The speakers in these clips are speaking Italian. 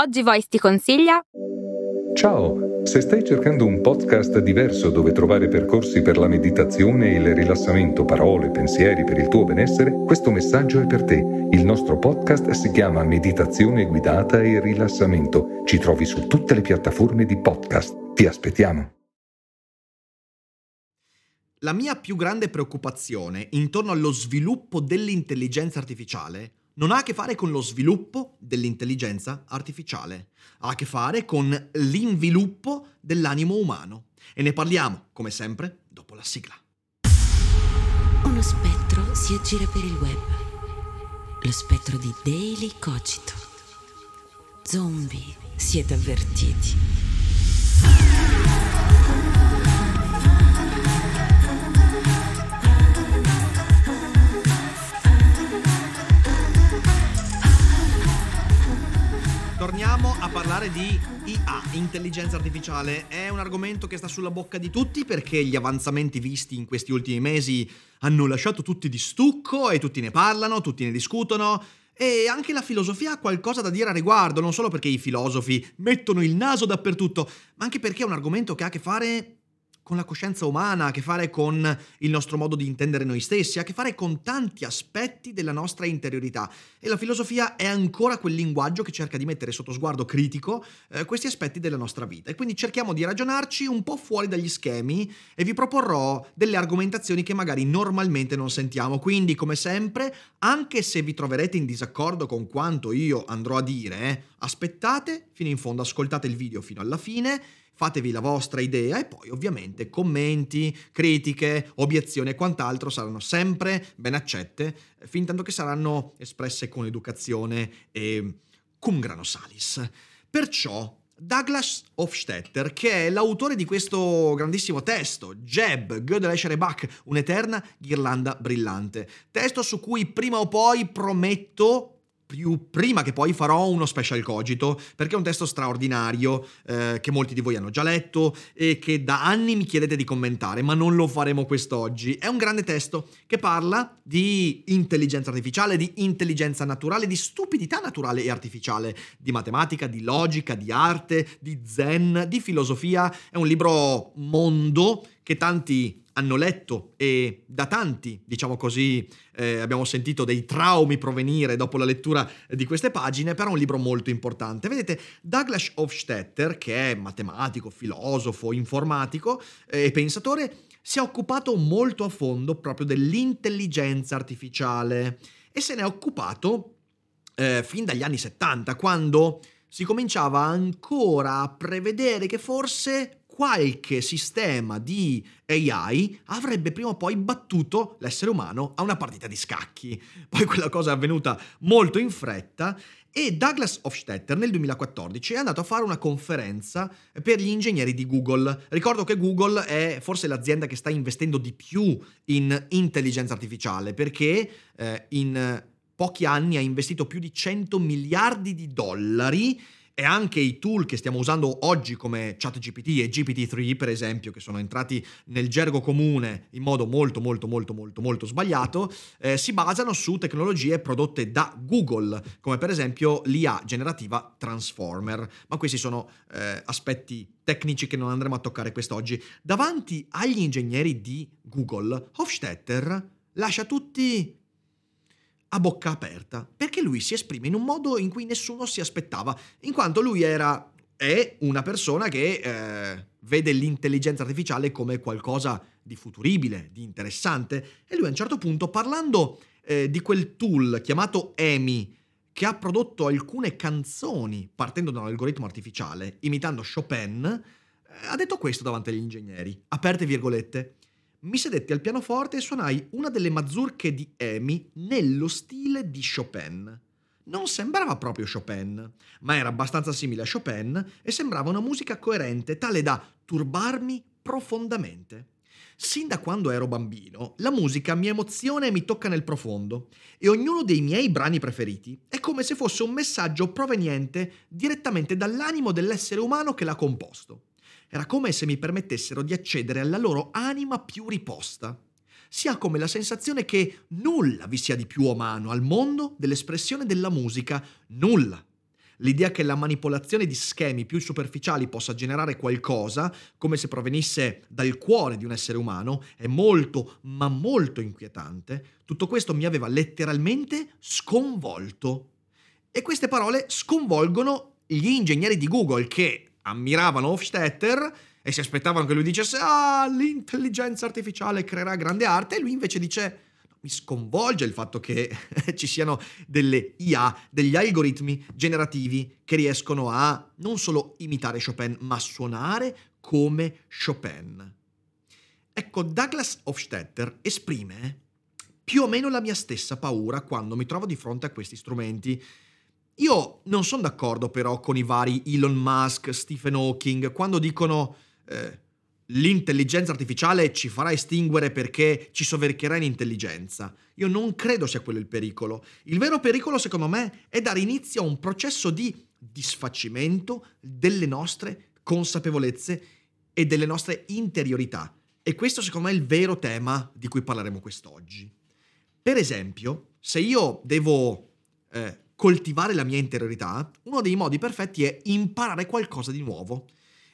Oggi Voice ti consiglia Ciao, se stai cercando un podcast diverso dove trovare percorsi per la meditazione e il rilassamento, parole, pensieri per il tuo benessere, questo messaggio è per te. Il nostro podcast si chiama Meditazione guidata e rilassamento. Ci trovi su tutte le piattaforme di podcast. Ti aspettiamo. La mia più grande preoccupazione intorno allo sviluppo dell'intelligenza artificiale non ha a che fare con lo sviluppo dell'intelligenza artificiale, ha a che fare con l'inviluppo dell'animo umano. E ne parliamo, come sempre, dopo la sigla. Uno spettro si aggira per il web. Lo spettro di Daily Cogito. Zombie, siete avvertiti. Torniamo a parlare di IA, intelligenza artificiale. È un argomento che sta sulla bocca di tutti perché gli avanzamenti visti in questi ultimi mesi hanno lasciato tutti di stucco e tutti ne parlano, tutti ne discutono. E anche la filosofia ha qualcosa da dire a riguardo, non solo perché i filosofi mettono il naso dappertutto, ma anche perché è un argomento che ha a che fare con la coscienza umana, a che fare con il nostro modo di intendere noi stessi, a che fare con tanti aspetti della nostra interiorità. E la filosofia è ancora quel linguaggio che cerca di mettere sotto sguardo critico eh, questi aspetti della nostra vita. E quindi cerchiamo di ragionarci un po' fuori dagli schemi e vi proporrò delle argomentazioni che magari normalmente non sentiamo. Quindi, come sempre, anche se vi troverete in disaccordo con quanto io andrò a dire, eh, aspettate fino in fondo, ascoltate il video fino alla fine fatevi la vostra idea e poi ovviamente commenti, critiche, obiezioni e quant'altro saranno sempre ben accette, fin tanto che saranno espresse con educazione e cum grano salis. Perciò Douglas Hofstetter, che è l'autore di questo grandissimo testo, Jeb, Gödel e Bach, un'eterna ghirlanda brillante. Testo su cui prima o poi prometto più prima che poi farò uno special cogito, perché è un testo straordinario eh, che molti di voi hanno già letto e che da anni mi chiedete di commentare, ma non lo faremo quest'oggi. È un grande testo che parla di intelligenza artificiale, di intelligenza naturale, di stupidità naturale e artificiale, di matematica, di logica, di arte, di zen, di filosofia. È un libro mondo che tanti hanno letto e da tanti, diciamo così, eh, abbiamo sentito dei traumi provenire dopo la lettura di queste pagine, però è un libro molto importante. Vedete, Douglas Hofstetter, che è matematico, filosofo, informatico eh, e pensatore, si è occupato molto a fondo proprio dell'intelligenza artificiale e se ne è occupato eh, fin dagli anni 70, quando si cominciava ancora a prevedere che forse qualche sistema di AI avrebbe prima o poi battuto l'essere umano a una partita di scacchi. Poi quella cosa è avvenuta molto in fretta e Douglas Hofstetter nel 2014 è andato a fare una conferenza per gli ingegneri di Google. Ricordo che Google è forse l'azienda che sta investendo di più in intelligenza artificiale perché eh, in pochi anni ha investito più di 100 miliardi di dollari e anche i tool che stiamo usando oggi come ChatGPT e GPT-3 per esempio, che sono entrati nel gergo comune in modo molto molto molto molto molto sbagliato, eh, si basano su tecnologie prodotte da Google, come per esempio l'IA generativa Transformer. Ma questi sono eh, aspetti tecnici che non andremo a toccare quest'oggi. Davanti agli ingegneri di Google, Hofstetter lascia tutti a bocca aperta, perché lui si esprime in un modo in cui nessuno si aspettava, in quanto lui era è una persona che eh, vede l'intelligenza artificiale come qualcosa di futuribile, di interessante, e lui a un certo punto, parlando eh, di quel tool chiamato EMI, che ha prodotto alcune canzoni partendo da un algoritmo artificiale, imitando Chopin, eh, ha detto questo davanti agli ingegneri, aperte virgolette, mi sedetti al pianoforte e suonai una delle mazurche di Amy nello stile di Chopin. Non sembrava proprio Chopin, ma era abbastanza simile a Chopin e sembrava una musica coerente, tale da turbarmi profondamente. Sin da quando ero bambino, la musica mi emoziona e mi tocca nel profondo, e ognuno dei miei brani preferiti è come se fosse un messaggio proveniente direttamente dall'animo dell'essere umano che l'ha composto. Era come se mi permettessero di accedere alla loro anima più riposta. Si ha come la sensazione che nulla vi sia di più umano al mondo dell'espressione della musica, nulla. l'idea che la manipolazione di schemi più superficiali possa generare qualcosa, come se provenisse dal cuore di un essere umano, è molto, ma molto inquietante. Tutto questo mi aveva letteralmente sconvolto. E queste parole sconvolgono gli ingegneri di Google che ammiravano Hofstetter e si aspettavano che lui dicesse ah, l'intelligenza artificiale creerà grande arte e lui invece dice mi sconvolge il fatto che ci siano delle IA, degli algoritmi generativi che riescono a non solo imitare Chopin, ma suonare come Chopin. Ecco, Douglas Hofstetter esprime più o meno la mia stessa paura quando mi trovo di fronte a questi strumenti. Io non sono d'accordo però con i vari Elon Musk, Stephen Hawking, quando dicono eh, l'intelligenza artificiale ci farà estinguere perché ci soverchierà in intelligenza. Io non credo sia quello il pericolo. Il vero pericolo, secondo me, è dare inizio a un processo di disfacimento delle nostre consapevolezze e delle nostre interiorità. E questo, secondo me, è il vero tema di cui parleremo quest'oggi. Per esempio, se io devo eh, coltivare la mia interiorità, uno dei modi perfetti è imparare qualcosa di nuovo.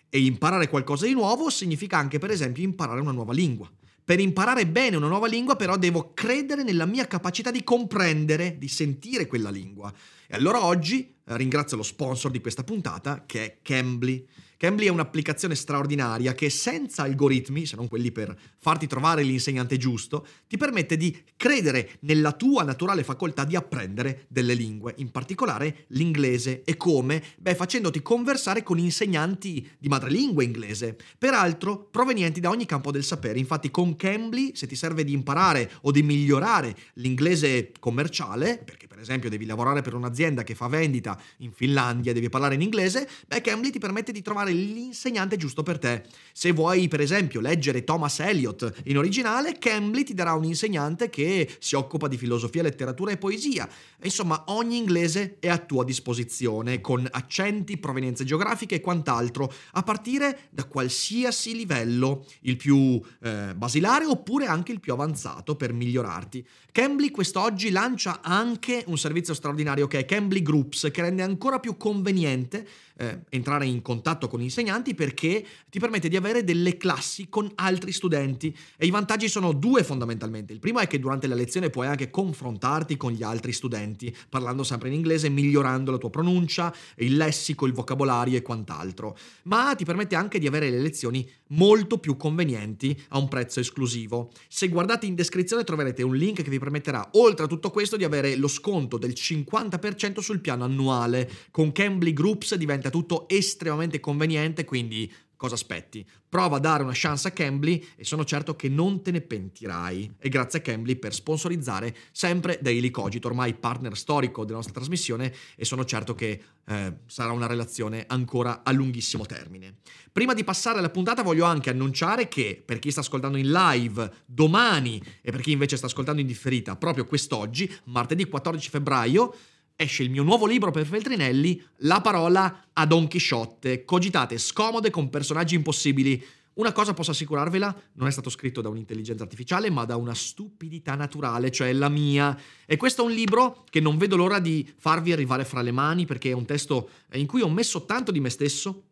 E imparare qualcosa di nuovo significa anche, per esempio, imparare una nuova lingua. Per imparare bene una nuova lingua però devo credere nella mia capacità di comprendere, di sentire quella lingua. E allora oggi eh, ringrazio lo sponsor di questa puntata che è Cambly. Cambly è un'applicazione straordinaria che senza algoritmi, se non quelli per farti trovare l'insegnante giusto, ti permette di credere nella tua naturale facoltà di apprendere delle lingue, in particolare l'inglese. E come? Beh, facendoti conversare con insegnanti di madrelingua inglese, peraltro provenienti da ogni campo del sapere. Infatti con Cambly, se ti serve di imparare o di migliorare l'inglese commerciale, perché per esempio devi lavorare per un'azienda che fa vendita in Finlandia devi parlare in inglese, beh, Cambly ti permette di trovare l'insegnante giusto per te. Se vuoi, per esempio, leggere Thomas Eliot in originale, Cambly ti darà un insegnante che si occupa di filosofia, letteratura e poesia. Insomma, ogni inglese è a tua disposizione, con accenti, provenienze geografiche e quant'altro, a partire da qualsiasi livello, il più eh, basilare oppure anche il più avanzato per migliorarti. Cambly quest'oggi lancia anche un servizio straordinario che è Cambly Groups, che rende ancora più conveniente eh, entrare in contatto con insegnanti perché ti permette di avere delle classi con altri studenti e i vantaggi sono due fondamentalmente. Il primo è che durante la lezione puoi anche confrontarti con gli altri studenti, parlando sempre in inglese, migliorando la tua pronuncia, il lessico, il vocabolario e quant'altro, ma ti permette anche di avere le lezioni molto più convenienti a un prezzo esclusivo. Se guardate in descrizione troverete un link che vi permetterà, oltre a tutto questo, di avere lo sconto del 50% sul piano annuale. Con Cambly Groups diventa tutto estremamente conveniente, quindi cosa aspetti? Prova a dare una chance a Cambly e sono certo che non te ne pentirai. E grazie a Cambly per sponsorizzare sempre Daily Cogito, ormai partner storico della nostra trasmissione e sono certo che eh, sarà una relazione ancora a lunghissimo termine. Prima di passare alla puntata voglio anche annunciare che per chi sta ascoltando in live domani e per chi invece sta ascoltando in differita proprio quest'oggi, martedì 14 febbraio, esce il mio nuovo libro per Feltrinelli, La parola a Don Chisciotte, cogitate scomode con personaggi impossibili. Una cosa posso assicurarvela, non è stato scritto da un'intelligenza artificiale, ma da una stupidità naturale, cioè la mia. E questo è un libro che non vedo l'ora di farvi arrivare fra le mani, perché è un testo in cui ho messo tanto di me stesso,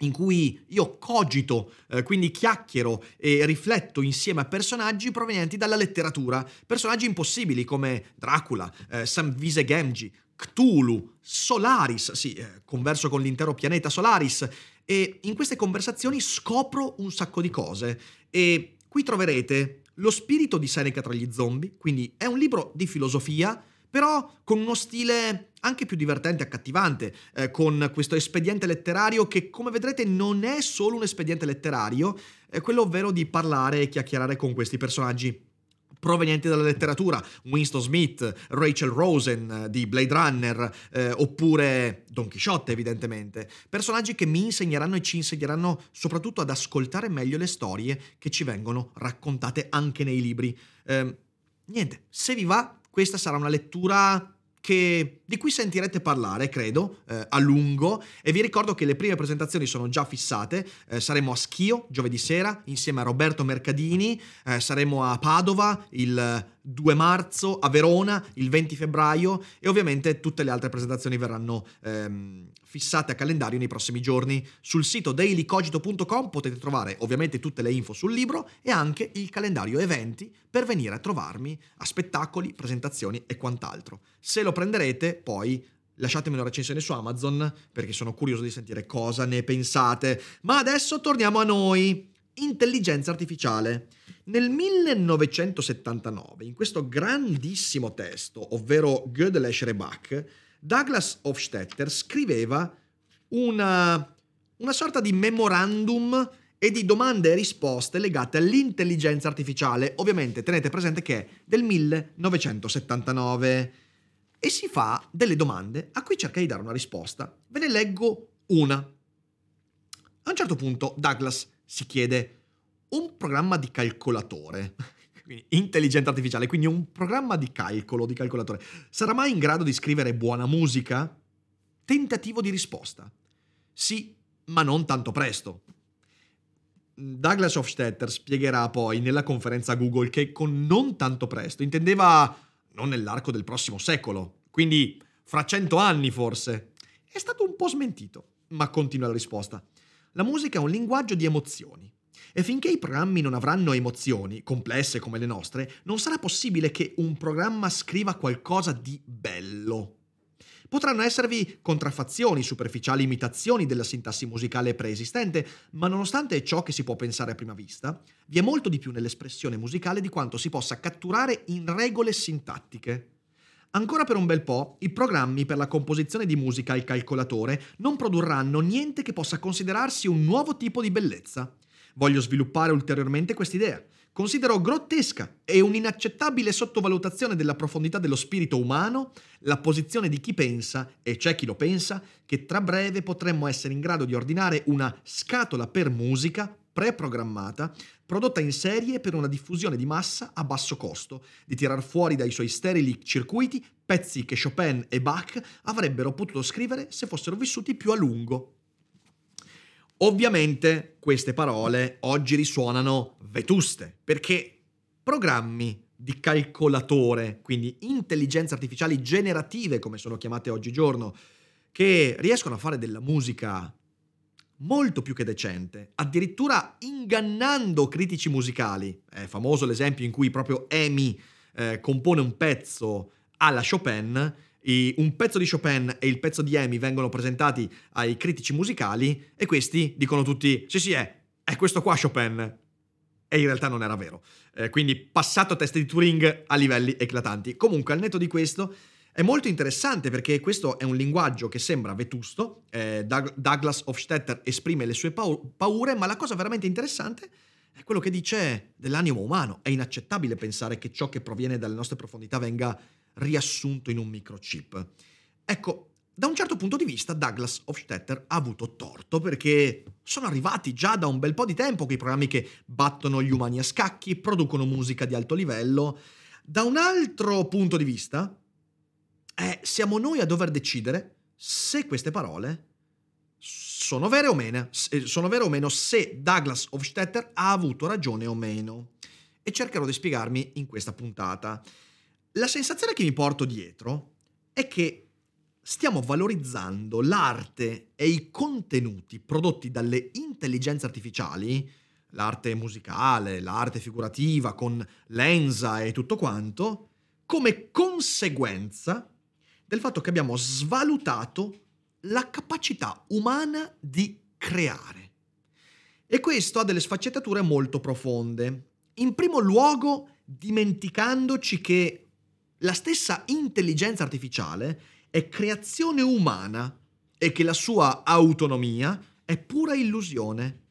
in cui io cogito, eh, quindi chiacchiero e rifletto insieme a personaggi provenienti dalla letteratura, personaggi impossibili come Dracula, eh, Samvise Gamgee, Cthulhu, Solaris, sì, eh, converso con l'intero pianeta Solaris, e in queste conversazioni scopro un sacco di cose. E qui troverete lo spirito di Seneca tra gli zombie, quindi è un libro di filosofia, però con uno stile anche più divertente e accattivante, eh, con questo espediente letterario che, come vedrete, non è solo un espediente letterario, è quello ovvero di parlare e chiacchierare con questi personaggi provenienti dalla letteratura, Winston Smith, Rachel Rosen eh, di Blade Runner, eh, oppure Don Quixote evidentemente, personaggi che mi insegneranno e ci insegneranno soprattutto ad ascoltare meglio le storie che ci vengono raccontate anche nei libri. Eh, niente, se vi va, questa sarà una lettura che di cui sentirete parlare, credo, eh, a lungo e vi ricordo che le prime presentazioni sono già fissate, eh, saremo a Schio giovedì sera insieme a Roberto Mercadini, eh, saremo a Padova il 2 marzo, a Verona il 20 febbraio e ovviamente tutte le altre presentazioni verranno ehm, fissate a calendario nei prossimi giorni. Sul sito dailycogito.com potete trovare ovviamente tutte le info sul libro e anche il calendario eventi per venire a trovarmi a spettacoli, presentazioni e quant'altro. Se lo prenderete, poi lasciatemi una recensione su Amazon perché sono curioso di sentire cosa ne pensate. Ma adesso torniamo a noi. Intelligenza artificiale. Nel 1979, in questo grandissimo testo, ovvero Gödel e Bach, Douglas Hofstetter scriveva una, una sorta di memorandum e di domande e risposte legate all'intelligenza artificiale. Ovviamente tenete presente che è del 1979 e si fa delle domande a cui cerca di dare una risposta. Ve ne leggo una. A un certo punto Douglas si chiede un programma di calcolatore, quindi intelligenza artificiale, quindi un programma di calcolo, di calcolatore, sarà mai in grado di scrivere buona musica? Tentativo di risposta. Sì, ma non tanto presto. Douglas Hofstetter spiegherà poi nella conferenza Google che con non tanto presto intendeva non nell'arco del prossimo secolo, quindi fra cento anni forse. È stato un po' smentito, ma continua la risposta. La musica è un linguaggio di emozioni. E finché i programmi non avranno emozioni, complesse come le nostre, non sarà possibile che un programma scriva qualcosa di bello. Potranno esservi contraffazioni, superficiali imitazioni della sintassi musicale preesistente, ma nonostante ciò che si può pensare a prima vista, vi è molto di più nell'espressione musicale di quanto si possa catturare in regole sintattiche. Ancora per un bel po', i programmi per la composizione di musica al calcolatore non produrranno niente che possa considerarsi un nuovo tipo di bellezza. Voglio sviluppare ulteriormente quest'idea. Considero grottesca e un'inaccettabile sottovalutazione della profondità dello spirito umano la posizione di chi pensa, e c'è chi lo pensa, che tra breve potremmo essere in grado di ordinare una scatola per musica preprogrammata, prodotta in serie per una diffusione di massa a basso costo, di tirar fuori dai suoi sterili circuiti pezzi che Chopin e Bach avrebbero potuto scrivere se fossero vissuti più a lungo. Ovviamente queste parole oggi risuonano vetuste, perché programmi di calcolatore, quindi intelligenze artificiali generative, come sono chiamate oggigiorno, che riescono a fare della musica molto più che decente, addirittura ingannando critici musicali. È famoso l'esempio in cui proprio Amy eh, compone un pezzo alla Chopin i, un pezzo di Chopin e il pezzo di Amy vengono presentati ai critici musicali e questi dicono tutti sì sì è, è questo qua Chopin e in realtà non era vero. Eh, quindi passato a test di Turing a livelli eclatanti. Comunque al netto di questo è molto interessante perché questo è un linguaggio che sembra vetusto, eh, Doug- Douglas Hofstetter esprime le sue pau- paure, ma la cosa veramente interessante è quello che dice dell'animo umano. È inaccettabile pensare che ciò che proviene dalle nostre profondità venga riassunto in un microchip. Ecco, da un certo punto di vista Douglas Hofstetter ha avuto torto perché sono arrivati già da un bel po' di tempo quei programmi che battono gli umani a scacchi, producono musica di alto livello. Da un altro punto di vista, eh, siamo noi a dover decidere se queste parole sono vere o meno, sono vere o meno se Douglas Hofstetter ha avuto ragione o meno. E cercherò di spiegarmi in questa puntata. La sensazione che mi porto dietro è che stiamo valorizzando l'arte e i contenuti prodotti dalle intelligenze artificiali, l'arte musicale, l'arte figurativa con Lenza e tutto quanto, come conseguenza del fatto che abbiamo svalutato la capacità umana di creare. E questo ha delle sfaccettature molto profonde. In primo luogo, dimenticandoci che la stessa intelligenza artificiale è creazione umana e che la sua autonomia è pura illusione.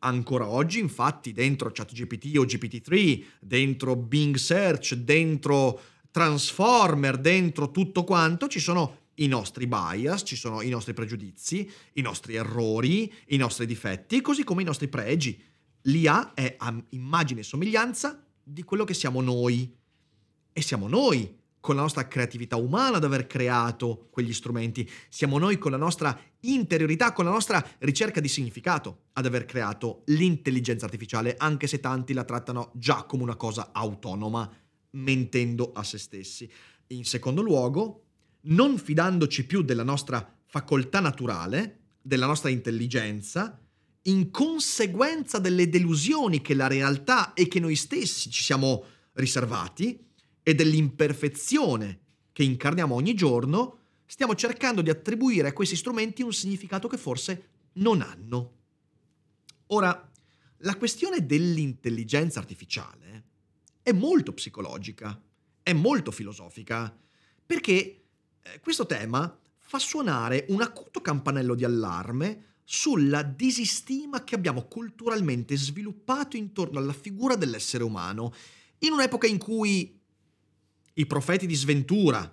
Ancora oggi, infatti, dentro ChatGPT o GPT-3, dentro Bing Search, dentro Transformer, dentro tutto quanto, ci sono i nostri bias, ci sono i nostri pregiudizi, i nostri errori, i nostri difetti, così come i nostri pregi. L'IA è a immagine e somiglianza di quello che siamo noi. E siamo noi con la nostra creatività umana ad aver creato quegli strumenti, siamo noi con la nostra interiorità, con la nostra ricerca di significato ad aver creato l'intelligenza artificiale, anche se tanti la trattano già come una cosa autonoma, mentendo a se stessi. In secondo luogo, non fidandoci più della nostra facoltà naturale, della nostra intelligenza, in conseguenza delle delusioni che la realtà e che noi stessi ci siamo riservati e dell'imperfezione che incarniamo ogni giorno, stiamo cercando di attribuire a questi strumenti un significato che forse non hanno. Ora, la questione dell'intelligenza artificiale è molto psicologica, è molto filosofica, perché eh, questo tema fa suonare un acuto campanello di allarme sulla disistima che abbiamo culturalmente sviluppato intorno alla figura dell'essere umano, in un'epoca in cui i profeti di sventura,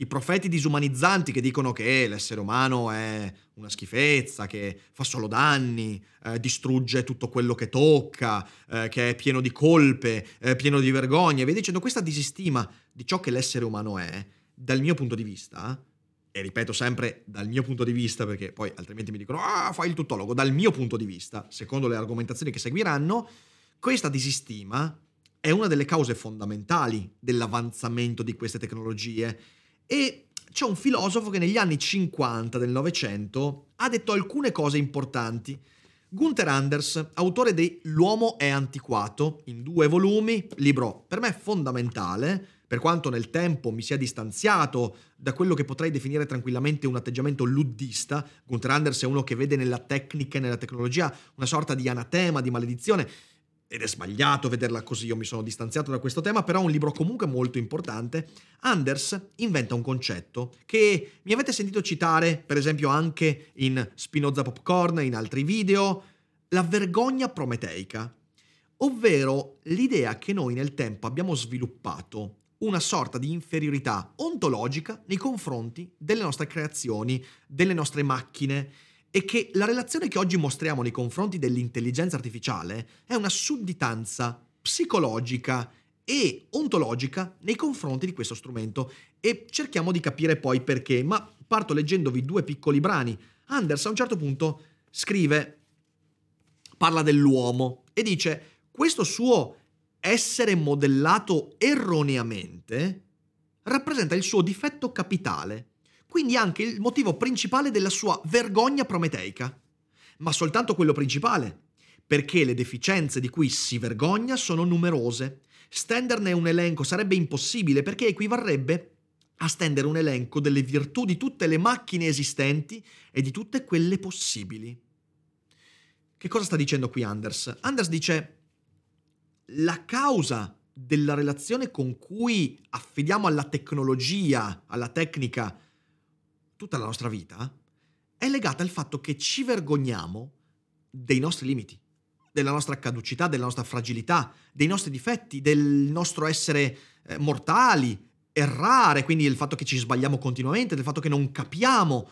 i profeti disumanizzanti che dicono che l'essere umano è una schifezza, che fa solo danni, eh, distrugge tutto quello che tocca, eh, che è pieno di colpe, eh, pieno di vergogne, via dicendo questa disistima di ciò che l'essere umano è, dal mio punto di vista, e ripeto sempre dal mio punto di vista, perché poi altrimenti mi dicono, ah, fai il tuttologo, dal mio punto di vista, secondo le argomentazioni che seguiranno, questa disistima è una delle cause fondamentali dell'avanzamento di queste tecnologie e c'è un filosofo che negli anni 50 del Novecento ha detto alcune cose importanti. Gunther Anders, autore di L'uomo è antiquato, in due volumi, libro per me fondamentale, per quanto nel tempo mi sia distanziato da quello che potrei definire tranquillamente un atteggiamento luddista, Gunther Anders è uno che vede nella tecnica e nella tecnologia una sorta di anatema, di maledizione, ed è sbagliato vederla così, io mi sono distanziato da questo tema, però è un libro comunque molto importante. Anders inventa un concetto che mi avete sentito citare, per esempio anche in Spinoza Popcorn, in altri video, la vergogna prometeica, ovvero l'idea che noi nel tempo abbiamo sviluppato una sorta di inferiorità ontologica nei confronti delle nostre creazioni, delle nostre macchine, e che la relazione che oggi mostriamo nei confronti dell'intelligenza artificiale è una sudditanza psicologica e ontologica nei confronti di questo strumento. E cerchiamo di capire poi perché, ma parto leggendovi due piccoli brani. Anders a un certo punto scrive, parla dell'uomo e dice questo suo essere modellato erroneamente rappresenta il suo difetto capitale quindi anche il motivo principale della sua vergogna prometeica. Ma soltanto quello principale, perché le deficienze di cui si vergogna sono numerose. Stenderne un elenco sarebbe impossibile perché equivarrebbe a stendere un elenco delle virtù di tutte le macchine esistenti e di tutte quelle possibili. Che cosa sta dicendo qui Anders? Anders dice la causa della relazione con cui affidiamo alla tecnologia, alla tecnica, tutta la nostra vita è legata al fatto che ci vergogniamo dei nostri limiti, della nostra caducità, della nostra fragilità, dei nostri difetti, del nostro essere eh, mortali, errare, quindi il fatto che ci sbagliamo continuamente, del fatto che non capiamo.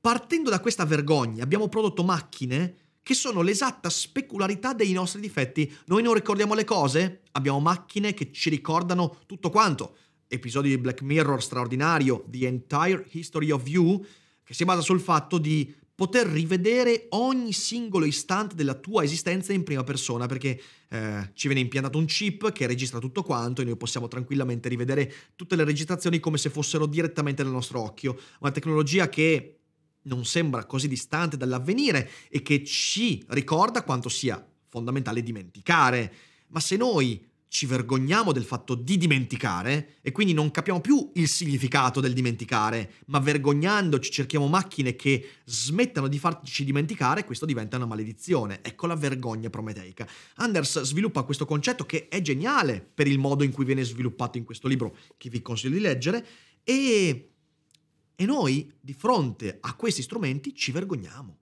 Partendo da questa vergogna abbiamo prodotto macchine che sono l'esatta specularità dei nostri difetti. Noi non ricordiamo le cose, abbiamo macchine che ci ricordano tutto quanto episodio di Black Mirror straordinario, The Entire History of You, che si basa sul fatto di poter rivedere ogni singolo istante della tua esistenza in prima persona, perché eh, ci viene impiantato un chip che registra tutto quanto e noi possiamo tranquillamente rivedere tutte le registrazioni come se fossero direttamente nel nostro occhio. Una tecnologia che non sembra così distante dall'avvenire e che ci ricorda quanto sia fondamentale dimenticare. Ma se noi ci vergogniamo del fatto di dimenticare e quindi non capiamo più il significato del dimenticare, ma vergognandoci cerchiamo macchine che smettano di farci dimenticare, questo diventa una maledizione. Ecco la vergogna prometeica. Anders sviluppa questo concetto che è geniale per il modo in cui viene sviluppato in questo libro, che vi consiglio di leggere, e, e noi di fronte a questi strumenti ci vergogniamo.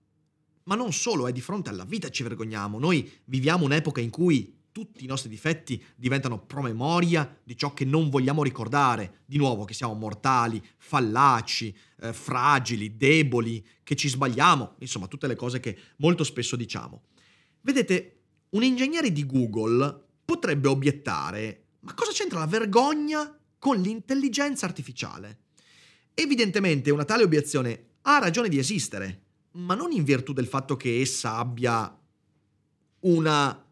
Ma non solo, è di fronte alla vita ci vergogniamo. Noi viviamo un'epoca in cui tutti i nostri difetti diventano promemoria di ciò che non vogliamo ricordare. Di nuovo, che siamo mortali, fallaci, eh, fragili, deboli, che ci sbagliamo, insomma, tutte le cose che molto spesso diciamo. Vedete, un ingegnere di Google potrebbe obiettare: ma cosa c'entra la vergogna con l'intelligenza artificiale. Evidentemente una tale obiezione ha ragione di esistere, ma non in virtù del fatto che essa abbia una,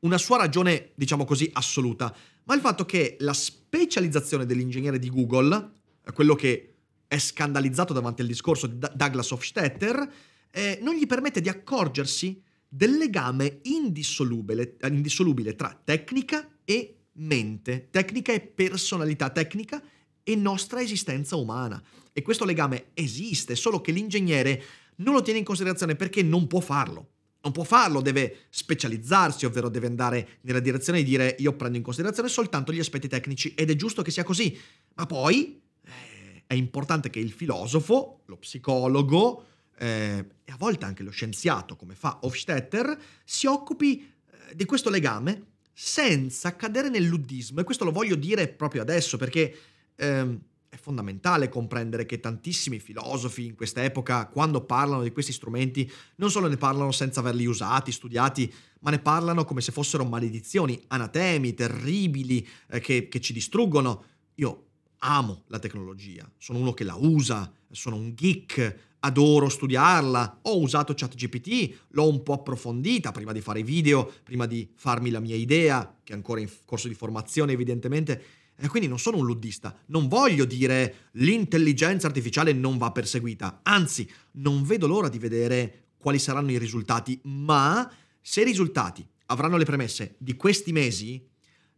una sua ragione, diciamo così, assoluta, ma il fatto che la specializzazione dell'ingegnere di Google, quello che è scandalizzato davanti al discorso di Douglas Hofstetter, eh, non gli permette di accorgersi del legame indissolubile, indissolubile tra tecnica e mente, tecnica e personalità, tecnica e nostra esistenza umana. E questo legame esiste, solo che l'ingegnere non lo tiene in considerazione perché non può farlo. Non può farlo, deve specializzarsi, ovvero deve andare nella direzione di dire io prendo in considerazione soltanto gli aspetti tecnici ed è giusto che sia così. Ma poi eh, è importante che il filosofo, lo psicologo, eh, e a volte anche lo scienziato, come fa Hofstetter, si occupi eh, di questo legame senza cadere nel luddismo. E questo lo voglio dire proprio adesso perché ehm, è fondamentale comprendere che tantissimi filosofi in questa epoca, quando parlano di questi strumenti, non solo ne parlano senza averli usati, studiati, ma ne parlano come se fossero maledizioni, anatemi, terribili, eh, che, che ci distruggono. Io amo la tecnologia, sono uno che la usa, sono un geek, adoro studiarla, ho usato ChatGPT, l'ho un po' approfondita prima di fare i video, prima di farmi la mia idea, che è ancora in corso di formazione evidentemente, e quindi non sono un luddista, non voglio dire l'intelligenza artificiale non va perseguita, anzi non vedo l'ora di vedere quali saranno i risultati, ma se i risultati avranno le premesse di questi mesi,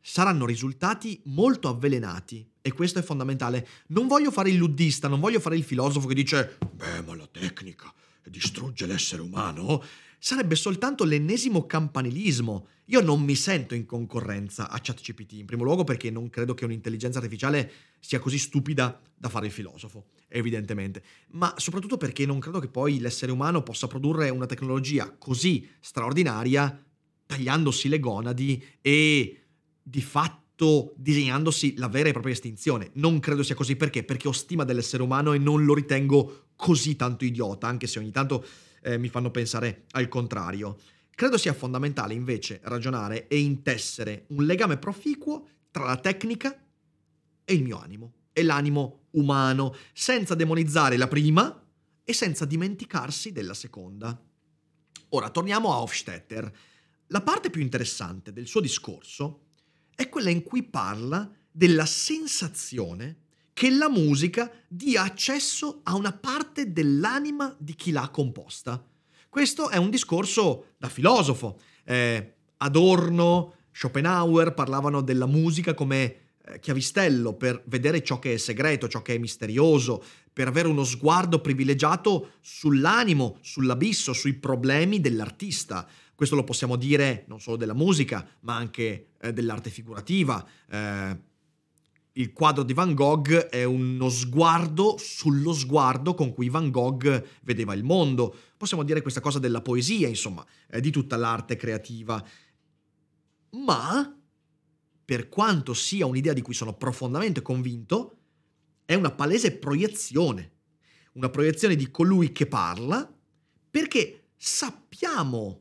saranno risultati molto avvelenati e questo è fondamentale. Non voglio fare il luddista, non voglio fare il filosofo che dice beh ma la tecnica distrugge l'essere umano. Sarebbe soltanto l'ennesimo campanilismo. Io non mi sento in concorrenza a ChatGPT, in primo luogo perché non credo che un'intelligenza artificiale sia così stupida da fare il filosofo, evidentemente, ma soprattutto perché non credo che poi l'essere umano possa produrre una tecnologia così straordinaria tagliandosi le gonadi e di fatto disegnandosi la vera e propria estinzione. Non credo sia così perché? Perché ho stima dell'essere umano e non lo ritengo così tanto idiota, anche se ogni tanto eh, mi fanno pensare al contrario. Credo sia fondamentale invece ragionare e intessere un legame proficuo tra la tecnica e il mio animo, e l'animo umano, senza demonizzare la prima e senza dimenticarsi della seconda. Ora torniamo a Hofstetter. La parte più interessante del suo discorso è quella in cui parla della sensazione che la musica dia accesso a una parte dell'anima di chi l'ha composta. Questo è un discorso da filosofo. Eh, Adorno, Schopenhauer parlavano della musica come eh, chiavistello per vedere ciò che è segreto, ciò che è misterioso, per avere uno sguardo privilegiato sull'animo, sull'abisso, sui problemi dell'artista. Questo lo possiamo dire non solo della musica, ma anche eh, dell'arte figurativa. Eh, il quadro di Van Gogh è uno sguardo sullo sguardo con cui Van Gogh vedeva il mondo. Possiamo dire questa cosa della poesia, insomma, di tutta l'arte creativa. Ma, per quanto sia un'idea di cui sono profondamente convinto, è una palese proiezione. Una proiezione di colui che parla, perché sappiamo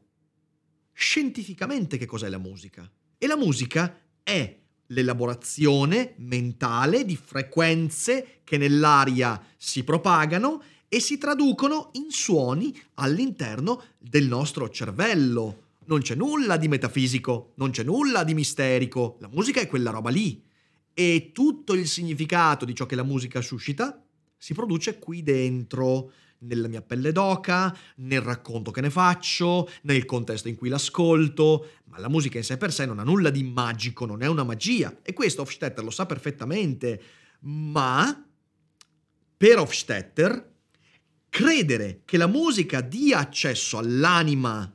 scientificamente che cos'è la musica. E la musica è l'elaborazione mentale di frequenze che nell'aria si propagano e si traducono in suoni all'interno del nostro cervello. Non c'è nulla di metafisico, non c'è nulla di misterico, la musica è quella roba lì. E tutto il significato di ciò che la musica suscita si produce qui dentro, nella mia pelle d'oca, nel racconto che ne faccio, nel contesto in cui l'ascolto, ma la musica in sé per sé non ha nulla di magico, non è una magia e questo Hofstetter lo sa perfettamente, ma per Hofstetter credere che la musica dia accesso all'anima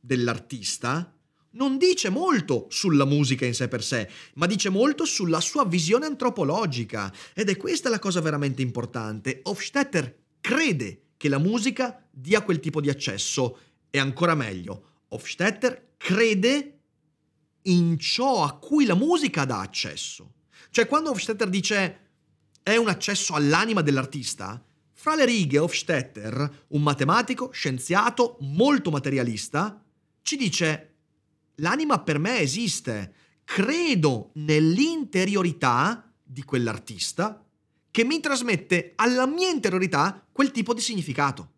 dell'artista non dice molto sulla musica in sé per sé, ma dice molto sulla sua visione antropologica. Ed è questa la cosa veramente importante. Hofstetter crede che la musica dia quel tipo di accesso e ancora meglio, Hofstetter crede in ciò a cui la musica dà accesso. Cioè quando Hofstetter dice è un accesso all'anima dell'artista, fra le righe Hofstetter, un matematico, scienziato, molto materialista, ci dice l'anima per me esiste, credo nell'interiorità di quell'artista che mi trasmette alla mia interiorità quel tipo di significato.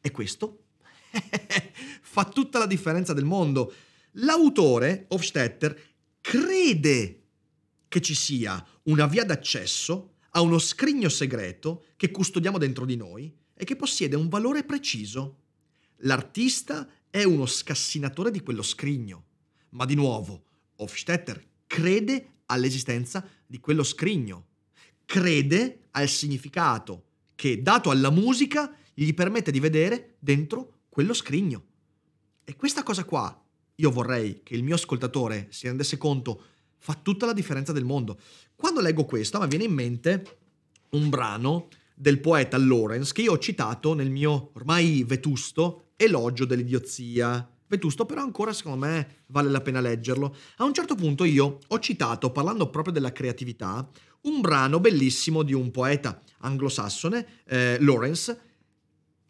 E questo fa tutta la differenza del mondo. L'autore, Hofstetter, crede che ci sia una via d'accesso a uno scrigno segreto che custodiamo dentro di noi e che possiede un valore preciso. L'artista è uno scassinatore di quello scrigno, ma di nuovo Hofstetter crede all'esistenza di quello scrigno, crede al significato che dato alla musica gli permette di vedere dentro quello scrigno. E questa cosa qua io vorrei che il mio ascoltatore si rendesse conto fa tutta la differenza del mondo. Quando leggo questo mi viene in mente un brano del poeta Lawrence che io ho citato nel mio ormai vetusto elogio dell'idiozia. Vetusto però ancora secondo me vale la pena leggerlo. A un certo punto io ho citato, parlando proprio della creatività, un brano bellissimo di un poeta anglosassone, eh, Lawrence,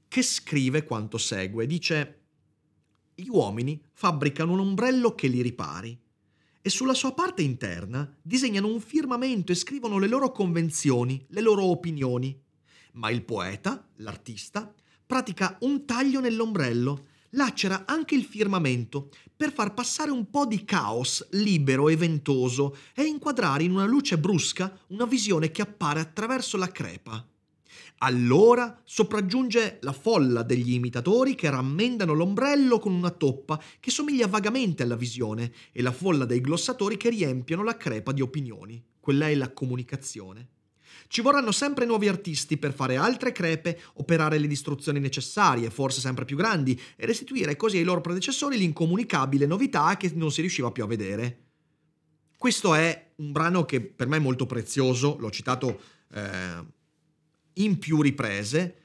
che scrive quanto segue. Dice, gli uomini fabbricano un ombrello che li ripari e sulla sua parte interna disegnano un firmamento e scrivono le loro convenzioni, le loro opinioni. Ma il poeta, l'artista, pratica un taglio nell'ombrello, lacera anche il firmamento per far passare un po' di caos libero e ventoso e inquadrare in una luce brusca una visione che appare attraverso la crepa. Allora sopraggiunge la folla degli imitatori che rammendano l'ombrello con una toppa che somiglia vagamente alla visione e la folla dei glossatori che riempiono la crepa di opinioni. Quella è la comunicazione. Ci vorranno sempre nuovi artisti per fare altre crepe, operare le distruzioni necessarie, forse sempre più grandi, e restituire così ai loro predecessori l'incomunicabile novità che non si riusciva più a vedere. Questo è un brano che per me è molto prezioso, l'ho citato eh, in più riprese.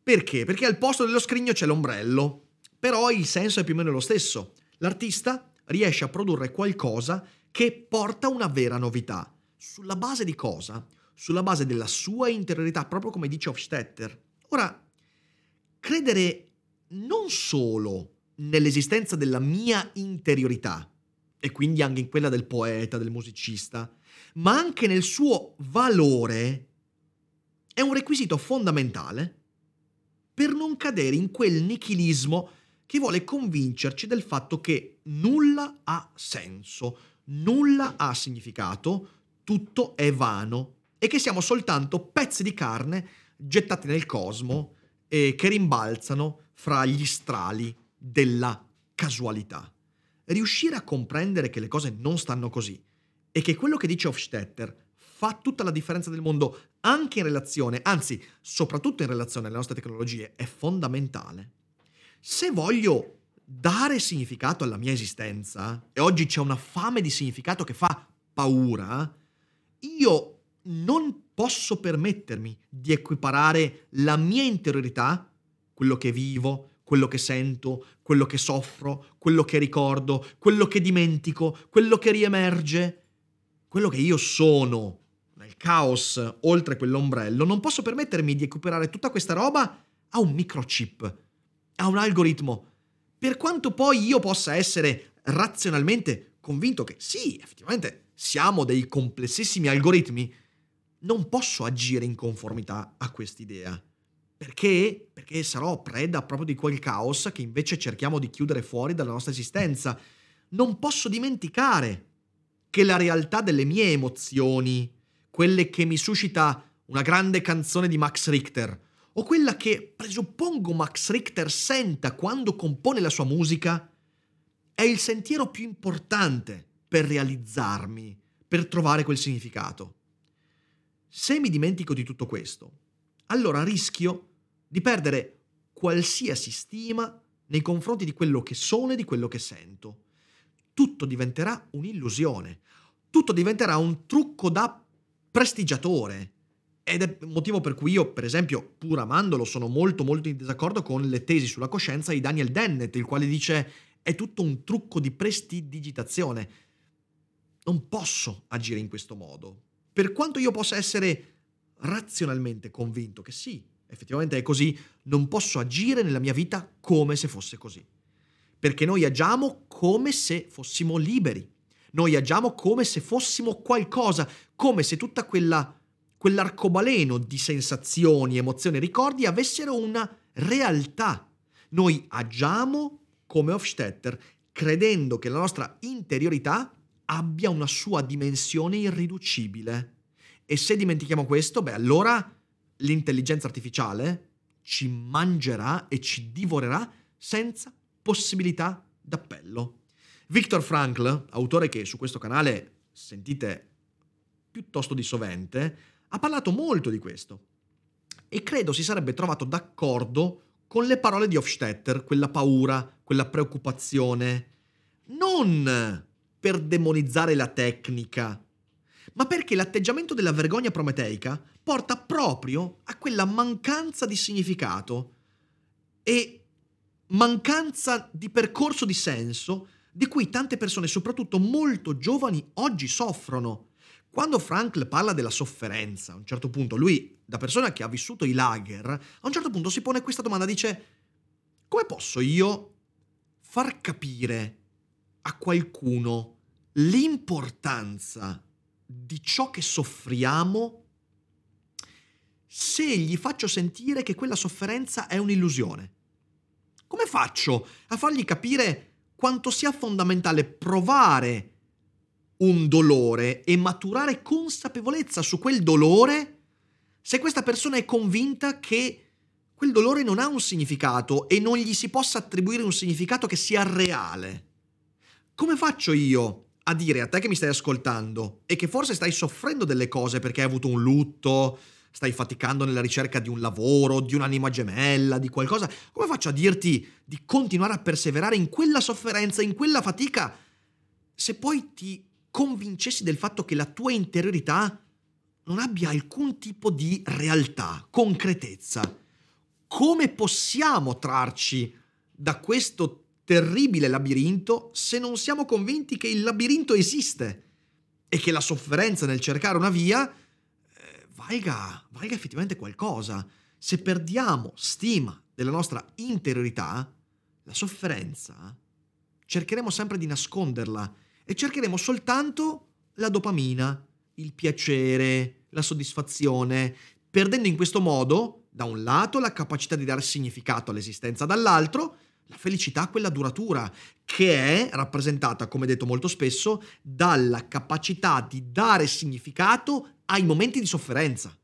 Perché? Perché al posto dello scrigno c'è l'ombrello, però il senso è più o meno lo stesso. L'artista riesce a produrre qualcosa che porta una vera novità. Sulla base di cosa? Sulla base della sua interiorità, proprio come dice Hofstetter. Ora, credere non solo nell'esistenza della mia interiorità, e quindi anche in quella del poeta, del musicista, ma anche nel suo valore è un requisito fondamentale per non cadere in quel nichilismo che vuole convincerci del fatto che nulla ha senso, nulla ha significato, tutto è vano e che siamo soltanto pezzi di carne gettati nel cosmo e che rimbalzano fra gli strali della casualità. Riuscire a comprendere che le cose non stanno così e che quello che dice Hofstetter fa tutta la differenza del mondo anche in relazione, anzi soprattutto in relazione alle nostre tecnologie, è fondamentale. Se voglio dare significato alla mia esistenza, e oggi c'è una fame di significato che fa paura, io non posso permettermi di equiparare la mia interiorità, quello che vivo, quello che sento, quello che soffro, quello che ricordo, quello che dimentico, quello che riemerge, quello che io sono nel caos oltre quell'ombrello, non posso permettermi di equiparare tutta questa roba a un microchip, a un algoritmo. Per quanto poi io possa essere razionalmente convinto che sì, effettivamente siamo dei complessissimi algoritmi, non posso agire in conformità a quest'idea. Perché? Perché sarò preda proprio di quel caos che invece cerchiamo di chiudere fuori dalla nostra esistenza. Non posso dimenticare che la realtà delle mie emozioni, quelle che mi suscita una grande canzone di Max Richter, o quella che presuppongo Max Richter senta quando compone la sua musica, è il sentiero più importante per realizzarmi, per trovare quel significato. Se mi dimentico di tutto questo, allora rischio di perdere qualsiasi stima nei confronti di quello che sono e di quello che sento. Tutto diventerà un'illusione, tutto diventerà un trucco da prestigiatore. Ed è il motivo per cui io, per esempio, pur amandolo, sono molto molto in disaccordo con le tesi sulla coscienza di Daniel Dennett, il quale dice è tutto un trucco di prestidigitazione. Non posso agire in questo modo. Per quanto io possa essere razionalmente convinto che sì, effettivamente è così, non posso agire nella mia vita come se fosse così. Perché noi agiamo come se fossimo liberi. Noi agiamo come se fossimo qualcosa, come se tutta quella quell'arcobaleno di sensazioni, emozioni e ricordi avessero una realtà. Noi agiamo come Hofstetter, credendo che la nostra interiorità abbia una sua dimensione irriducibile. E se dimentichiamo questo, beh, allora l'intelligenza artificiale ci mangerà e ci divorerà senza possibilità d'appello. Viktor Frankl, autore che su questo canale sentite piuttosto di sovente, ha parlato molto di questo e credo si sarebbe trovato d'accordo con le parole di Hofstetter, quella paura, quella preoccupazione, non per demonizzare la tecnica, ma perché l'atteggiamento della vergogna prometeica porta proprio a quella mancanza di significato e mancanza di percorso di senso di cui tante persone, soprattutto molto giovani, oggi soffrono. Quando Frankl parla della sofferenza, a un certo punto, lui, da persona che ha vissuto i lager, a un certo punto si pone questa domanda, dice, come posso io far capire a qualcuno l'importanza di ciò che soffriamo se gli faccio sentire che quella sofferenza è un'illusione? Come faccio a fargli capire quanto sia fondamentale provare un dolore e maturare consapevolezza su quel dolore se questa persona è convinta che quel dolore non ha un significato e non gli si possa attribuire un significato che sia reale. Come faccio io a dire a te che mi stai ascoltando e che forse stai soffrendo delle cose perché hai avuto un lutto, stai faticando nella ricerca di un lavoro, di un'anima gemella, di qualcosa, come faccio a dirti di continuare a perseverare in quella sofferenza, in quella fatica, se poi ti convincessi del fatto che la tua interiorità non abbia alcun tipo di realtà, concretezza. Come possiamo trarci da questo terribile labirinto se non siamo convinti che il labirinto esiste e che la sofferenza nel cercare una via eh, valga, valga effettivamente qualcosa? Se perdiamo stima della nostra interiorità, la sofferenza, cercheremo sempre di nasconderla e cercheremo soltanto la dopamina, il piacere, la soddisfazione, perdendo in questo modo, da un lato, la capacità di dare significato all'esistenza, dall'altro, la felicità, quella duratura, che è rappresentata, come detto molto spesso, dalla capacità di dare significato ai momenti di sofferenza.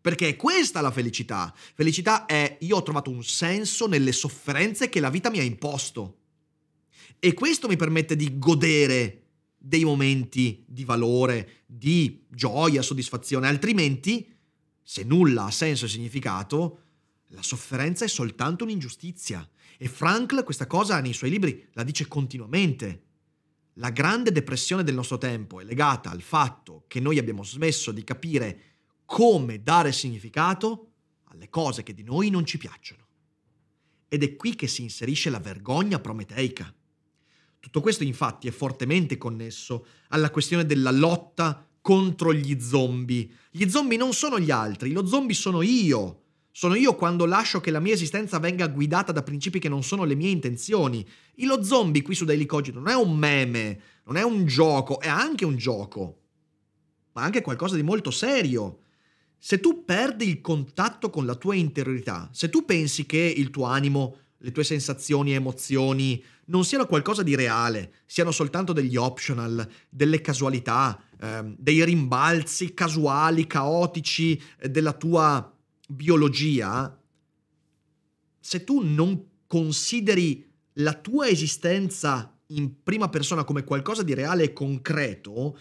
Perché è questa la felicità. Felicità è io ho trovato un senso nelle sofferenze che la vita mi ha imposto. E questo mi permette di godere dei momenti di valore, di gioia, soddisfazione, altrimenti, se nulla ha senso e significato, la sofferenza è soltanto un'ingiustizia. E Frankl questa cosa nei suoi libri la dice continuamente. La grande depressione del nostro tempo è legata al fatto che noi abbiamo smesso di capire come dare significato alle cose che di noi non ci piacciono. Ed è qui che si inserisce la vergogna prometeica. Tutto questo infatti è fortemente connesso alla questione della lotta contro gli zombie. Gli zombie non sono gli altri, lo zombie sono io. Sono io quando lascio che la mia esistenza venga guidata da principi che non sono le mie intenzioni. E lo zombie qui su Daily Cogito non è un meme, non è un gioco, è anche un gioco, ma anche qualcosa di molto serio. Se tu perdi il contatto con la tua interiorità, se tu pensi che il tuo animo le tue sensazioni e emozioni non siano qualcosa di reale, siano soltanto degli optional, delle casualità, ehm, dei rimbalzi casuali, caotici eh, della tua biologia, se tu non consideri la tua esistenza in prima persona come qualcosa di reale e concreto,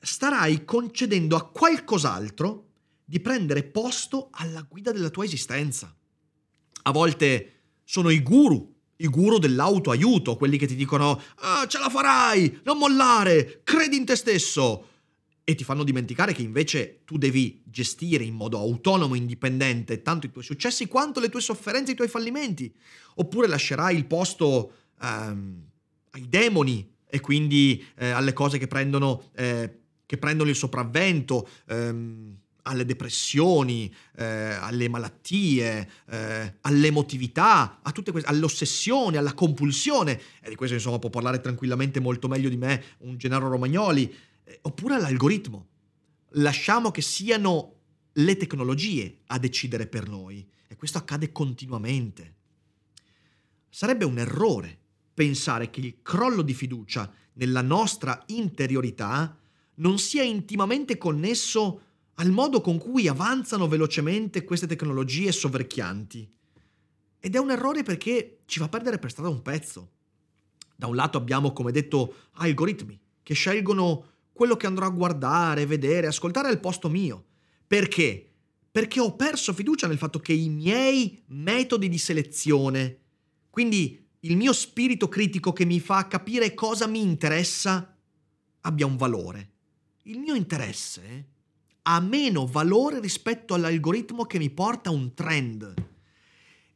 starai concedendo a qualcos'altro di prendere posto alla guida della tua esistenza. A volte sono i guru, i guru dell'autoaiuto, quelli che ti dicono ah, ce la farai, non mollare, credi in te stesso. E ti fanno dimenticare che invece tu devi gestire in modo autonomo indipendente tanto i tuoi successi quanto le tue sofferenze i tuoi fallimenti. Oppure lascerai il posto ehm, ai demoni e quindi eh, alle cose che prendono, eh, che prendono il sopravvento, ehm, alle depressioni, eh, alle malattie, eh, all'emotività, queste, all'ossessione, alla compulsione, e di questo insomma può parlare tranquillamente molto meglio di me un Gennaro Romagnoli, oppure all'algoritmo. Lasciamo che siano le tecnologie a decidere per noi e questo accade continuamente. Sarebbe un errore pensare che il crollo di fiducia nella nostra interiorità non sia intimamente connesso al modo con cui avanzano velocemente queste tecnologie soverchianti. Ed è un errore perché ci fa perdere per strada un pezzo. Da un lato abbiamo, come detto, algoritmi che scelgono quello che andrò a guardare, vedere, ascoltare al posto mio. Perché? Perché ho perso fiducia nel fatto che i miei metodi di selezione, quindi il mio spirito critico che mi fa capire cosa mi interessa, abbia un valore. Il mio interesse ha meno valore rispetto all'algoritmo che mi porta un trend.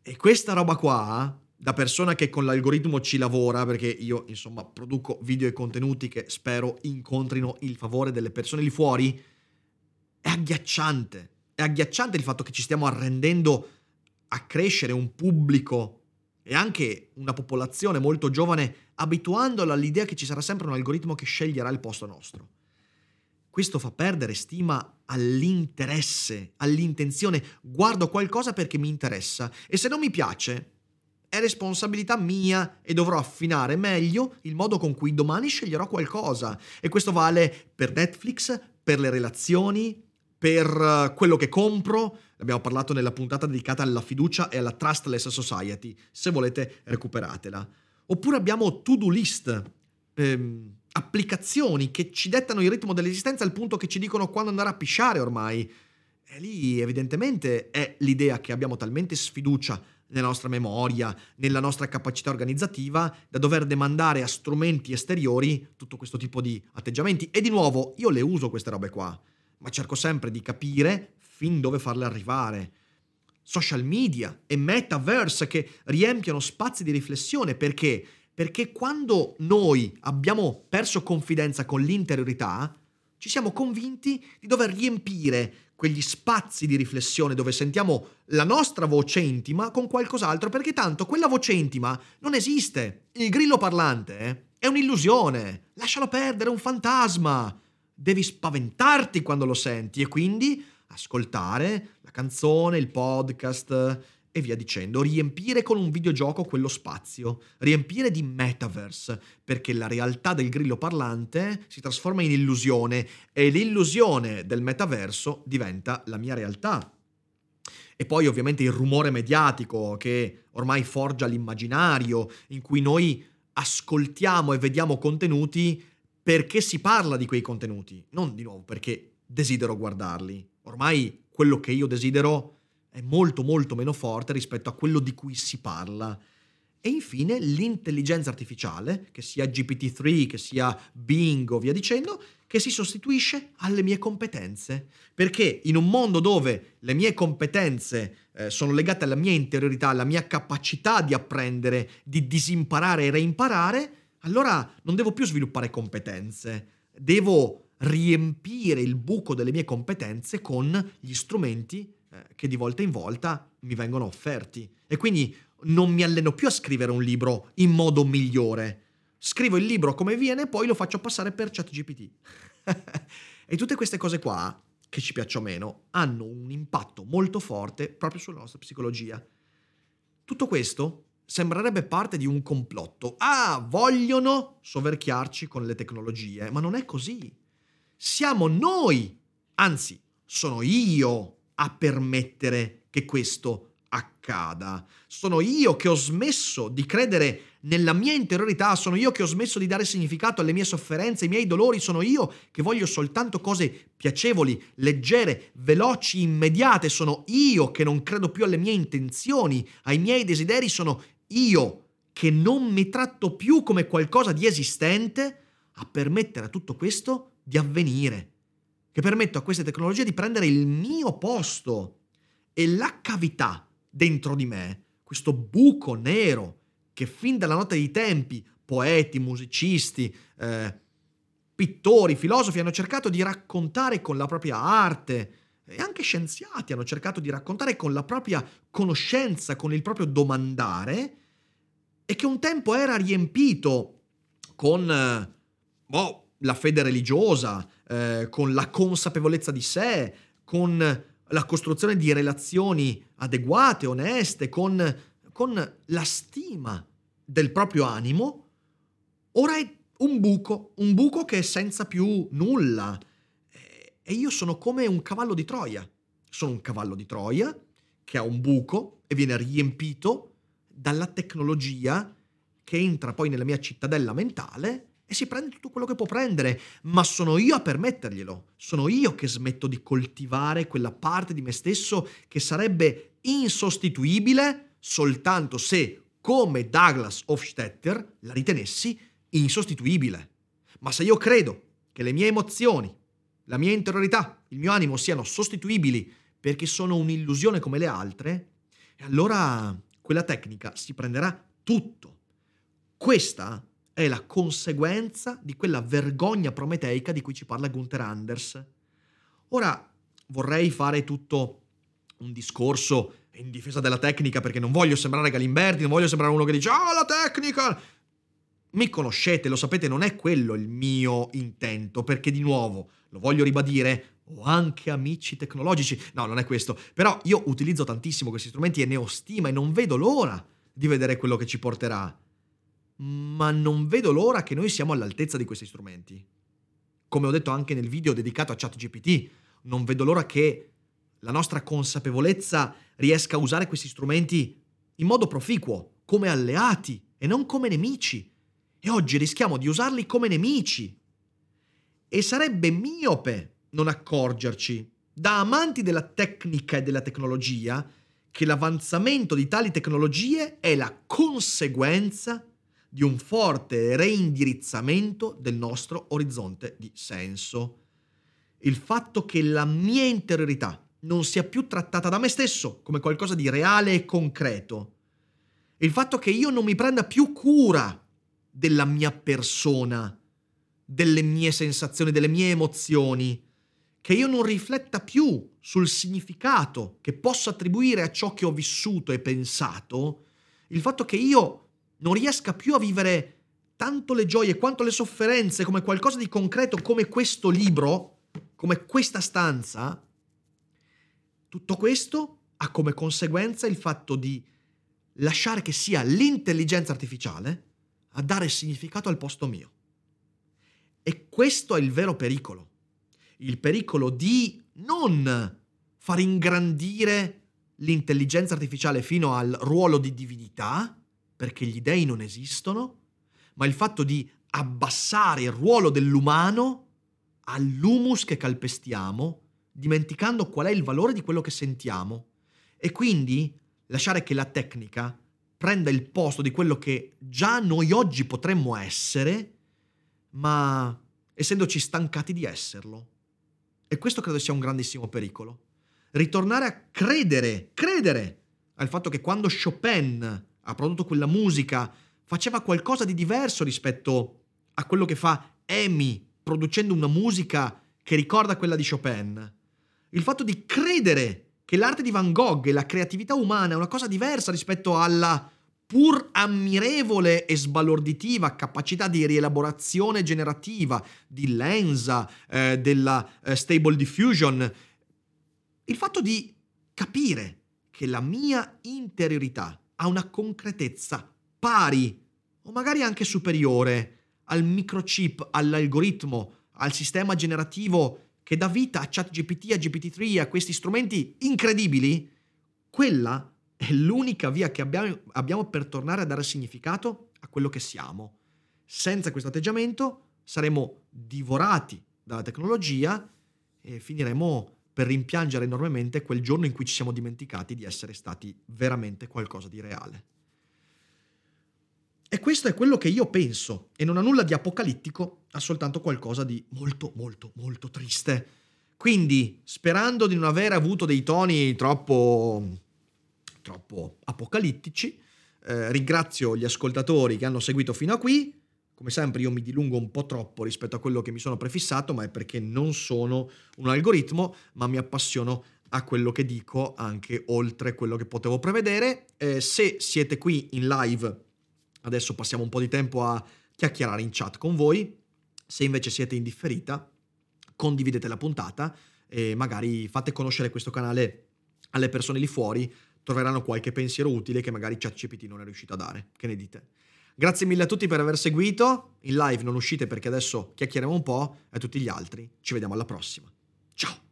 E questa roba qua, da persona che con l'algoritmo ci lavora, perché io insomma produco video e contenuti che spero incontrino il favore delle persone lì fuori, è agghiacciante. È agghiacciante il fatto che ci stiamo arrendendo a crescere un pubblico e anche una popolazione molto giovane abituandola all'idea che ci sarà sempre un algoritmo che sceglierà il posto nostro. Questo fa perdere stima all'interesse, all'intenzione. Guardo qualcosa perché mi interessa e se non mi piace è responsabilità mia e dovrò affinare meglio il modo con cui domani sceglierò qualcosa. E questo vale per Netflix, per le relazioni, per eh, quello che compro. Abbiamo parlato nella puntata dedicata alla fiducia e alla trustless society. Se volete, recuperatela. Oppure abbiamo to-do list. Ehm, applicazioni che ci dettano il ritmo dell'esistenza al punto che ci dicono quando andare a pisciare ormai. E lì evidentemente è l'idea che abbiamo talmente sfiducia nella nostra memoria, nella nostra capacità organizzativa, da dover demandare a strumenti esteriori tutto questo tipo di atteggiamenti. E di nuovo, io le uso queste robe qua, ma cerco sempre di capire fin dove farle arrivare. Social media e metaverse che riempiono spazi di riflessione perché perché quando noi abbiamo perso confidenza con l'interiorità, ci siamo convinti di dover riempire quegli spazi di riflessione dove sentiamo la nostra voce intima con qualcos'altro, perché tanto quella voce intima non esiste. Il grillo parlante eh, è un'illusione, lascialo perdere, è un fantasma. Devi spaventarti quando lo senti e quindi ascoltare la canzone, il podcast, e via dicendo, riempire con un videogioco quello spazio, riempire di metaverse, perché la realtà del grillo parlante si trasforma in illusione e l'illusione del metaverso diventa la mia realtà. E poi ovviamente il rumore mediatico che ormai forgia l'immaginario, in cui noi ascoltiamo e vediamo contenuti perché si parla di quei contenuti, non di nuovo perché desidero guardarli. Ormai quello che io desidero è molto molto meno forte rispetto a quello di cui si parla. E infine l'intelligenza artificiale, che sia GPT-3, che sia Bing o via dicendo, che si sostituisce alle mie competenze. Perché in un mondo dove le mie competenze eh, sono legate alla mia interiorità, alla mia capacità di apprendere, di disimparare e reimparare, allora non devo più sviluppare competenze, devo riempire il buco delle mie competenze con gli strumenti eh, che di volta in volta mi vengono offerti. E quindi non mi alleno più a scrivere un libro in modo migliore. Scrivo il libro come viene e poi lo faccio passare per ChatGPT. e tutte queste cose qua, che ci piacciono meno, hanno un impatto molto forte proprio sulla nostra psicologia. Tutto questo sembrerebbe parte di un complotto. Ah, vogliono soverchiarci con le tecnologie, ma non è così. Siamo noi, anzi, sono io a permettere che questo accada. Sono io che ho smesso di credere nella mia interiorità, sono io che ho smesso di dare significato alle mie sofferenze, ai miei dolori, sono io che voglio soltanto cose piacevoli, leggere, veloci, immediate, sono io che non credo più alle mie intenzioni, ai miei desideri, sono io che non mi tratto più come qualcosa di esistente a permettere a tutto questo di avvenire che permetto a queste tecnologie di prendere il mio posto e la cavità dentro di me, questo buco nero che fin dalla notte dei tempi poeti, musicisti, eh, pittori, filosofi hanno cercato di raccontare con la propria arte, e anche scienziati hanno cercato di raccontare con la propria conoscenza, con il proprio domandare, e che un tempo era riempito con eh, oh, la fede religiosa, eh, con la consapevolezza di sé, con la costruzione di relazioni adeguate, oneste, con, con la stima del proprio animo, ora è un buco, un buco che è senza più nulla. E io sono come un cavallo di Troia. Sono un cavallo di Troia che ha un buco e viene riempito dalla tecnologia che entra poi nella mia cittadella mentale e si prende tutto quello che può prendere, ma sono io a permetterglielo, sono io che smetto di coltivare quella parte di me stesso che sarebbe insostituibile soltanto se, come Douglas Hofstetter, la ritenessi insostituibile. Ma se io credo che le mie emozioni, la mia interiorità, il mio animo siano sostituibili perché sono un'illusione come le altre, allora quella tecnica si prenderà tutto. Questa è la conseguenza di quella vergogna prometeica di cui ci parla Gunther Anders. Ora vorrei fare tutto un discorso in difesa della tecnica perché non voglio sembrare Galimberti, non voglio sembrare uno che dice "Ah, la tecnica!". Mi conoscete, lo sapete, non è quello il mio intento, perché di nuovo, lo voglio ribadire, ho anche amici tecnologici. No, non è questo. Però io utilizzo tantissimo questi strumenti e ne ho stima e non vedo l'ora di vedere quello che ci porterà ma non vedo l'ora che noi siamo all'altezza di questi strumenti. Come ho detto anche nel video dedicato a ChatGPT, non vedo l'ora che la nostra consapevolezza riesca a usare questi strumenti in modo proficuo, come alleati e non come nemici. E oggi rischiamo di usarli come nemici. E sarebbe miope non accorgerci, da amanti della tecnica e della tecnologia, che l'avanzamento di tali tecnologie è la conseguenza di un forte reindirizzamento del nostro orizzonte di senso. Il fatto che la mia interiorità non sia più trattata da me stesso come qualcosa di reale e concreto. Il fatto che io non mi prenda più cura della mia persona, delle mie sensazioni, delle mie emozioni, che io non rifletta più sul significato che posso attribuire a ciò che ho vissuto e pensato, il fatto che io non riesca più a vivere tanto le gioie quanto le sofferenze come qualcosa di concreto, come questo libro, come questa stanza, tutto questo ha come conseguenza il fatto di lasciare che sia l'intelligenza artificiale a dare significato al posto mio. E questo è il vero pericolo. Il pericolo di non far ingrandire l'intelligenza artificiale fino al ruolo di divinità, perché gli dei non esistono, ma il fatto di abbassare il ruolo dell'umano all'humus che calpestiamo, dimenticando qual è il valore di quello che sentiamo e quindi lasciare che la tecnica prenda il posto di quello che già noi oggi potremmo essere, ma essendoci stancati di esserlo. E questo credo sia un grandissimo pericolo. Ritornare a credere, credere al fatto che quando Chopin ha prodotto quella musica, faceva qualcosa di diverso rispetto a quello che fa Amy producendo una musica che ricorda quella di Chopin. Il fatto di credere che l'arte di Van Gogh e la creatività umana è una cosa diversa rispetto alla pur ammirevole e sbalorditiva capacità di rielaborazione generativa di Lenza, eh, della eh, Stable Diffusion, il fatto di capire che la mia interiorità ha una concretezza pari o magari anche superiore al microchip, all'algoritmo, al sistema generativo che dà vita a ChatGPT, a GPT-3, a questi strumenti incredibili, quella è l'unica via che abbiamo, abbiamo per tornare a dare significato a quello che siamo. Senza questo atteggiamento saremo divorati dalla tecnologia e finiremo per rimpiangere enormemente quel giorno in cui ci siamo dimenticati di essere stati veramente qualcosa di reale. E questo è quello che io penso, e non ha nulla di apocalittico, ha soltanto qualcosa di molto, molto, molto triste. Quindi, sperando di non aver avuto dei toni troppo, troppo apocalittici, eh, ringrazio gli ascoltatori che hanno seguito fino a qui Come sempre io mi dilungo un po' troppo rispetto a quello che mi sono prefissato, ma è perché non sono un algoritmo, ma mi appassiono a quello che dico anche oltre quello che potevo prevedere. Eh, se siete qui in live, adesso passiamo un po' di tempo a chiacchierare in chat con voi. Se invece siete in differita, condividete la puntata e magari fate conoscere questo canale alle persone lì fuori, troveranno qualche pensiero utile che magari ChatGPT non è riuscito a dare. Che ne dite? Grazie mille a tutti per aver seguito. In live non uscite perché adesso chiacchieriamo un po' e a tutti gli altri ci vediamo alla prossima. Ciao!